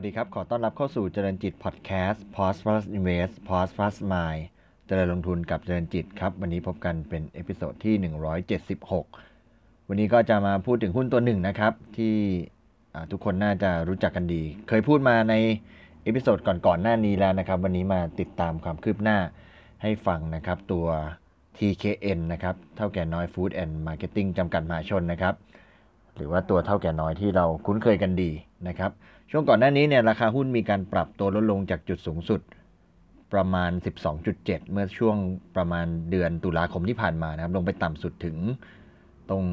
สวัสดีครับ ขอต้อนรับเข้าสู่เจริญจิตพอดแคสต์ Prosperous Invest Prosperous Mind เจริญลงทุนกับเจริญจิตครับ วันนี้พบกันเป็น episode ที่ 176 วันนี้ก็จะมาพูดถึงหุ้นตัวหนึ่งนะครับ ที่ทุกคนน่าจะรู้จักกันดี เคยพูดมาใน episode ก่อนๆหน้านี้แล้วนะครับ วันนี้มาติดตามความคืบหน้าให้ฟังนะครับ ตัว TKN นะครับ เถ้าแก่น้อย Food and Marketing จำกัดมหาชนนะครับ หรือว่าตัวเท่าแก่น้อยที่เราคุ้นเคยกันดีนะครับ ช่วงก่อนหน้านี้เนี่ยราคาหุ้นมีการปรับตัวลดลงจากจุดสูงสุดประมาณ 12.7 เมื่อช่วงประมาณเดือนตุลาคมที่ผ่านมานะครับ ลงไปต่ำสุดถึงตรง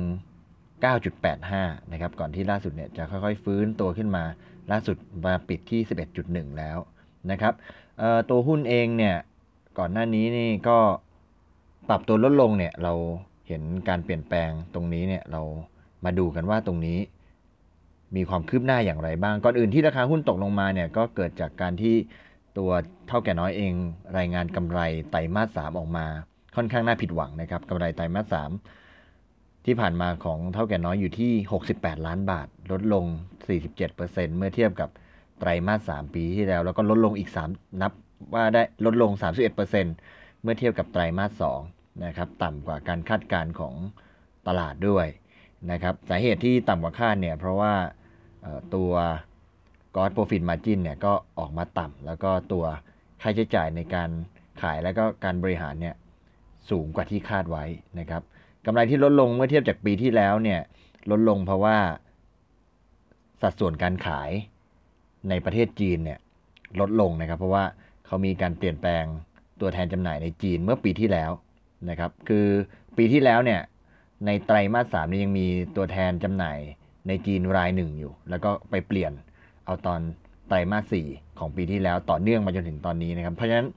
9.85 นะครับ ก่อนที่ล่าสุดเนี่ยจะค่อยๆ ฟื้นตัวขึ้นมา ล่าสุดมาปิดที่ 11.1 แล้วนะครับตัวหุ้นเองเนี่ย ก่อนหน้านี้นี่ก็ปรับตัวลดลงเนี่ย เราเห็นการเปลี่ยนแปลงตรงนี้เนี่ย เรามาดูกันว่าตรงนี้ มีความคืบหน้าอย่างไรบ้าง ก่อนอื่นที่ราคาหุ้นตกลงมาเนี่ยก็เกิดจากการที่ตัวเท่าแก่น้อยเอง รายงานกำไรไตรมาสสามออกมา ค่อนข้างน่าผิดหวังนะครับกำไรไตรมาสสามที่ผ่านมาของเท่าแก่น้อยอยู่ที่ 68 ล้านบาท ลดลง 47%เมื่อเทียบกับไตรมาส 3 ปีที่แล้ว แล้วก็ลดลงอีก 3 นับว่าได้ลดลง 31%เมื่อเทียบกับไตรมาส 2 นะครับ ต่ำกว่าการคาดการณ์ของตลาดด้วย นะครับสาเหตุที่ต่ำกว่าคาดเนี่ยเพราะว่าตัว God Profit Margin เนี่ยก็ออกมาต่ำแล้วก็ตัวค่าใช้จ่ายในการขายแล้วก็การบริหารเนี่ยสูงกว่าที่คาดไว้นะครับกำไรที่ลดลงเมื่อเทียบจากปีที่แล้วเนี่ยลดลงเพราะว่าสัดส่วนการขายในประเทศจีนเนี่ยลดลงนะครับ เพราะว่าเขามีการเปลี่ยนแปลงตัวแทนจำหน่ายในจีนเมื่อปีที่แล้วนะครับ คือปีที่แล้วเนี่ย ในไตรมาสสามนี่ยังมีตัวแทนจำหน่ายในจีนรายหนึ่งอยู่ แล้วก็ไปเปลี่ยนเอาตอนไตรมาสสี่ของปีที่แล้วต่อเนื่องมาจนถึงตอนนี้นะครับ เพราะฉะนั้น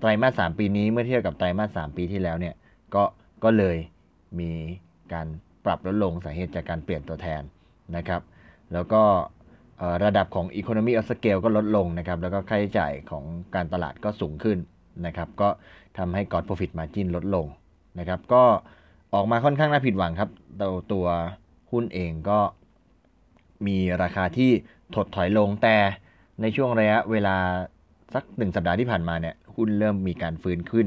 ไตรมาสสามปีนี้เมื่อเทียบกับไตรมาสสามปีที่แล้วเนี่ยก็ก็เลยมีการปรับลดลงสาเหตุจากการเปลี่ยนตัวแทนนะครับ แล้วก็ระดับของ Economy of Scale ก็ลดลงนะครับ แล้วก็ค่าใช้จ่ายของการตลาดก็สูงขึ้นนะครับ ก็ทำให้ God Profit Margin ลดลงนะครับ ก็ ออกมาค่อนข้างน่าผิดหวังครับตัวตัวหุ้นเองก็มีราคาที่ถดถอยลงแต่ในช่วงระยะเวลาสักหนึ่งสัปดาห์ที่ผ่านมาเนี่ยหุ้นเริ่มมีการฟื้นขึ้น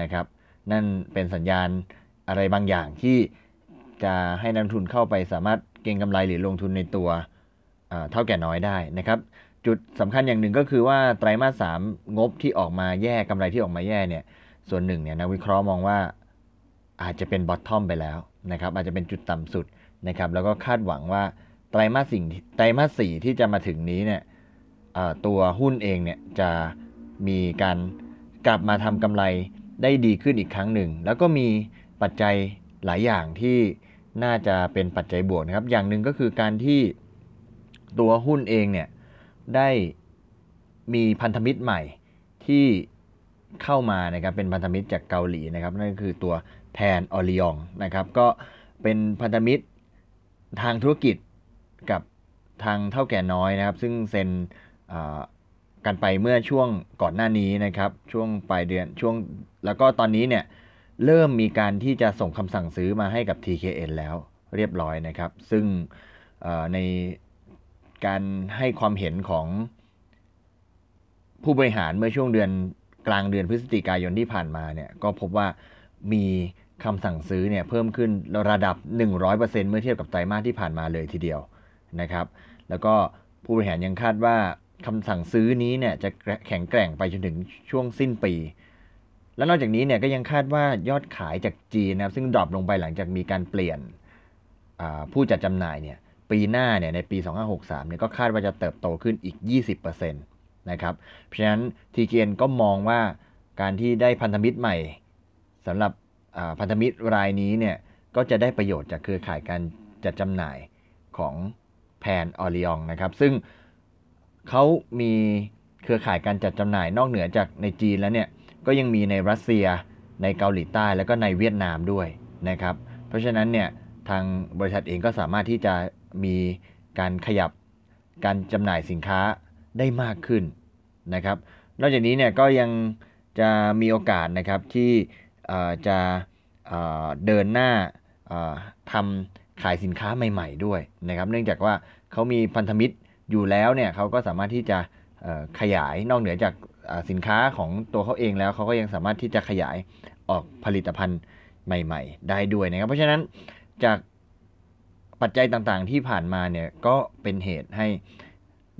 นะครับ นั่นเป็นสัญญาณอะไรบางอย่างที่จะให้นักทุนเข้าไปสามารถเก็งกำไรหรือลงทุนในตัวเท่าแก่น้อยได้นะครับ จุดสำคัญอย่างหนึ่งก็คือว่าไตรมาสสามงบที่ออกมาแย่กำไรที่ออกมาแย่เนี่ยส่วนหนึ่งเนี่ยนักวิเคราะห์มองว่า อาจจะเป็นบอททอมไปแล้วนะครับอาจจะเป็นจุดต่ำสุดนะครับแล้วก็คาดหวังว่าไตรมาสสิ่งไตรมาสสี่ที่จะมาถึงนี้เนี่ยตัวหุ้นเองเนี่ยจะมีการกลับมาทำกำไรได้ดีขึ้นอีกครั้งหนึ่ง แล้วก็มีปัจจัยหลายอย่างที่น่าจะเป็นปัจจัยบวกนะครับ อย่างหนึ่งก็คือการที่ตัวหุ้นเองเนี่ยได้มีพันธมิตรใหม่ที่เข้ามานะครับเป็นพันธมิตรจากเกาหลีนะครับนั่นก็คือตัว แทนออริองนะครับก็เป็นพันธมิตรทางธุรกิจกับทางเท่าแก่น้อยนะครับ ซึ่งเซ็นกันไปเมื่อช่วงก่อนหน้านี้นะครับ ช่วงปลายเดือนช่วงแล้วก็ตอนนี้เนี่ยเริ่มมีการที่จะส่งคำสั่งซื้อมาให้กับ TKN แล้วเรียบร้อยนะครับ ซึ่งในการให้ความเห็นของผู้บริหารเมื่อช่วงเดือนกลางเดือนพฤศจิกายนที่ผ่านมาเนี่ยก็พบว่ามี คำสั่งซื้อเนี่ยเพิ่มขึ้นระดับ 100%เมื่อเทียบกับไตรมาสที่ผ่านมาเลยทีเดียวนะครับ แล้วก็ผู้บริหารยังคาดว่าคำสั่งซื้อนี้เนี่ยจะแข็งแกร่งไปจนถึงช่วงสิ้นปี แล้วนอกจากนี้เนี่ยก็ยังคาดว่ายอดขายจากจีนนะครับซึ่งดรอปลงไปหลังจากมีการเปลี่ยนผู้จัดจำหน่ายเนี่ยปีหน้าเนี่ยในปี 2563เนี่ยก็คาดว่าจะเติบโตขึ้นอีก 20%นะครับ เพราะฉะนั้น TGN ก็มองว่าการที่ได้พันธมิตรใหม่สำหรับ พันธมิตรรายนี้เนี่ยก็จะได้ประโยชน์จากเครือข่ายการจัดจำหน่ายของแพนออริองนะครับ ซึ่งเขามีเครือข่ายการจัดจำหน่ายนอกเหนือจากในจีนแล้วเนี่ยก็ยังมีในรัสเซียในเกาหลีใต้แล้วก็ในเวียดนามด้วยนะครับ เพราะฉะนั้นเนี่ยทางบริษัทเองก็สามารถที่จะมีการขยับการจำหน่ายสินค้าได้มากขึ้นนะครับ นอกจากนี้เนี่ยก็ยังจะมีโอกาสนะครับที่ จะเดินหน้าทำขายสินค้าใหม่ ๆ ด้วยนะครับ เนื่องจากว่าเขามีพันธมิตรอยู่แล้วเนี่ยเขาก็สามารถที่จะขยายนอกเหนือจากสินค้าของตัวเขาเองแล้วเขาก็ยังสามารถที่จะขยายออกผลิตภัณฑ์ใหม่ ๆ ได้ด้วยนะครับ เพราะฉะนั้นจากปัจจัยต่างๆที่ผ่านมาเนี่ยก็เป็นเหตุให้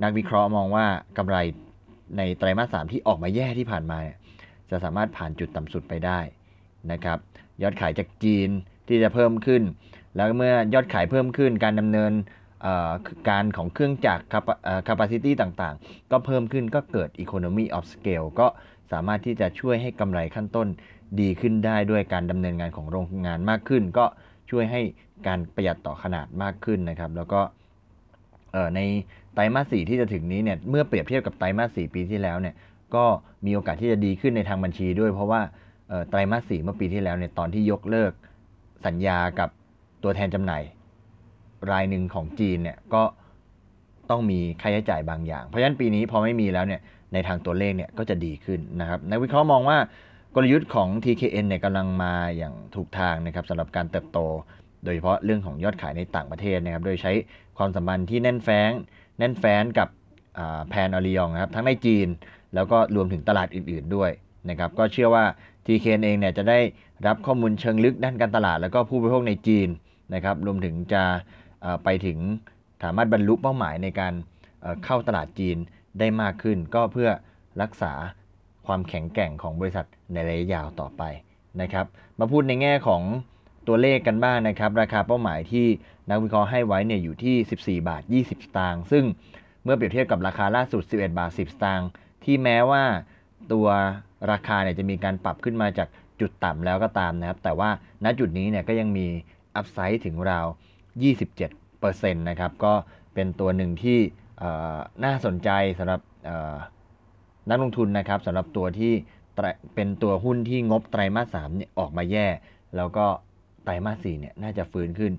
นักวิเคราะห์มองว่ากำไรในไตรมาสสามที่ออกมาแย่ที่ผ่านมาเนี่ยจะสามารถผ่านจุดต่ำสุดไปได้ นะครับยอดขายจากจีนที่จะเพิ่มขึ้น แล้วเมื่อยอดขายเพิ่มขึ้น การดำเนินการของเครื่องจักร capacity ต่างๆ ก็เพิ่มขึ้นก็เกิด economy of scale ก็สามารถที่จะช่วยให้กำไรขั้นต้นดีขึ้นได้ด้วยการดำเนินงานของโรงงานมากขึ้น ก็ช่วยให้การประหยัดต่อขนาดมากขึ้นนะครับ แล้วก็ในไตรมาสสี่ที่จะถึงนี้เนี่ยเมื่อเปรียบเทียบกับไตรมาสสี่ปีที่แล้วเนี่ยก็มีโอกาสที่จะดีขึ้นในทางบัญชีด้วย เพราะว่า ไตรมาสสี่เมื่อปีที่แล้วเนี่ยตอนที่ยกเลิกสัญญากับตัวแทนจำหน่าย รายหนึ่งของจีนเนี่ยก็ต้องมีค่าใช้จ่ายบางอย่าง เพราะฉะนั้นปีนี้พอไม่มีแล้วเนี่ยในทางตัวเลขเนี่ยก็จะดีขึ้นนะครับนักวิเคราะห์มองว่ากลยุทธ์ของ TKN เนี่ยกำลังมาอย่างถูกทางนะครับสำหรับการเติบโต โดยเฉพาะเรื่องของยอดขายในต่างประเทศนะครับ โดยใช้ความสัมพันธ์ที่แน่นแฟ้งแน่นแฟ้นกับแพนอริยองครับทั้งในจีน แล้วก็รวมถึงตลาดอื่น ๆด้วย นะครับก็เชื่อว่า TKN เองเนี่ยจะได้รับข้อมูลเชิงลึกด้านการตลาด แล้วก็ผู้บริโภคในจีนนะครับรวมถึงจะไปถึงสามารถบรรลุเป้าหมายในการเข้าตลาดจีนได้มากขึ้น ก็เพื่อรักษาความแข็งแกร่งของบริษัทในระยะยาวต่อไปนะครับมาพูดในแง่ของตัวเลขกันบ้างนะครับ ราคาเป้าหมายที่นักวิเคราะห์ให้ไว้เนี่ยอยู่ที่ 14 บาท 20 สตางค์ซึ่งเมื่อเปรียบเทียบกับราคาล่าสุด 11 บาท 10 สตางค์ที่แม้ว่าตัว ราคาเนี่ยจะมีการปรับขึ้นมาจากจุดต่ำแล้วก็ตามนะครับ แต่ว่าณจุดนี้เนี่ยก็ยังมีอัพไซด์ถึงราว 27%นะครับ ก็เป็นตัวหนึ่งที่น่าสนใจสำหรับนักลงทุนนะครับสำหรับตัวที่เป็นตัวหุ้นที่งบไตรมาสสามเนี่ยออกมาแย่ แล้วก็ไตรมาสสี่เนี่ยน่าจะฟื้นขึ้น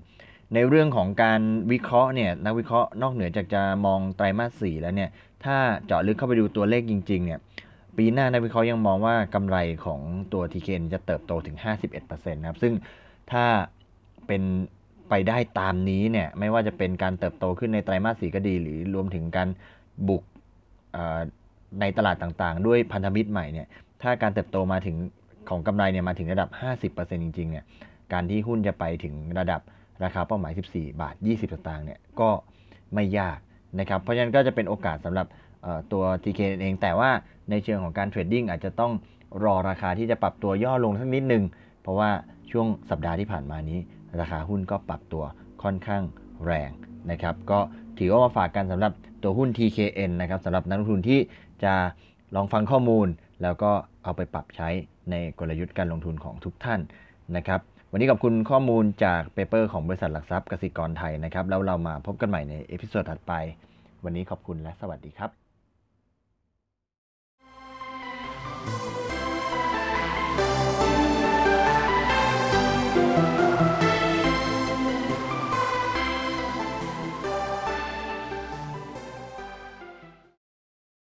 ในเรื่องของการวิเคราะห์เนี่ยนักวิเคราะห์นอกเหนือจากจะมองไตรมาสสี่แล้วเนี่ยถ้าเจาะลึกเข้าไปดูตัวเลขจริงๆเนี่ย ปีหน้านักวิเคราะห์ยังมองว่ากำไรของตัว TKN จะเติบโตถึง 51%นะครับ ซึ่งถ้าเป็นไปได้ตามนี้เนี่ยไม่ว่าจะเป็นการเติบโตขึ้นในไตรมาสสี่ก็ดี หรือรวมถึงการบุกในตลาดต่างๆ ด้วยพันธมิตรใหม่เนี่ยถ้าการเติบโตมาถึงของกำไรเนี่ยมาถึงระดับ 50%จริงๆเนี่ยการที่หุ้นจะไปถึงระดับราคาเป้าหมาย 14 บาท 20 สตางค์เนี่ยก็ไม่ยากนะครับ เพราะฉะนั้นก็จะเป็นโอกาสสำหรับ ตัว TK เองแต่ว่าในเชิงของการ trading อาจจะต้องรอราคาที่จะปรับตัวย่อลงสักนิดนึง เพราะว่าช่วงสัปดาห์ที่ผ่านมานี้ ราคาหุ้นก็ปรับตัวค่อนข้างแรงนะครับ ก็ถือว่ามาฝากกันสำหรับตัวหุ้น TKN นะครับสำหรับนักลงทุนที่จะลองฟังข้อมูล แล้วก็เอาไปปรับใช้ในกลยุทธ์การลงทุนของทุกท่านนะครับวันนี้ขอบคุณข้อมูลจาก paper ของบริษัทหลักทรัพย์กสิกรไทยนะครับ แล้วเรามาพบกันใหม่ใน episode ถัดไป วันนี้ขอบคุณและสวัสดีครับ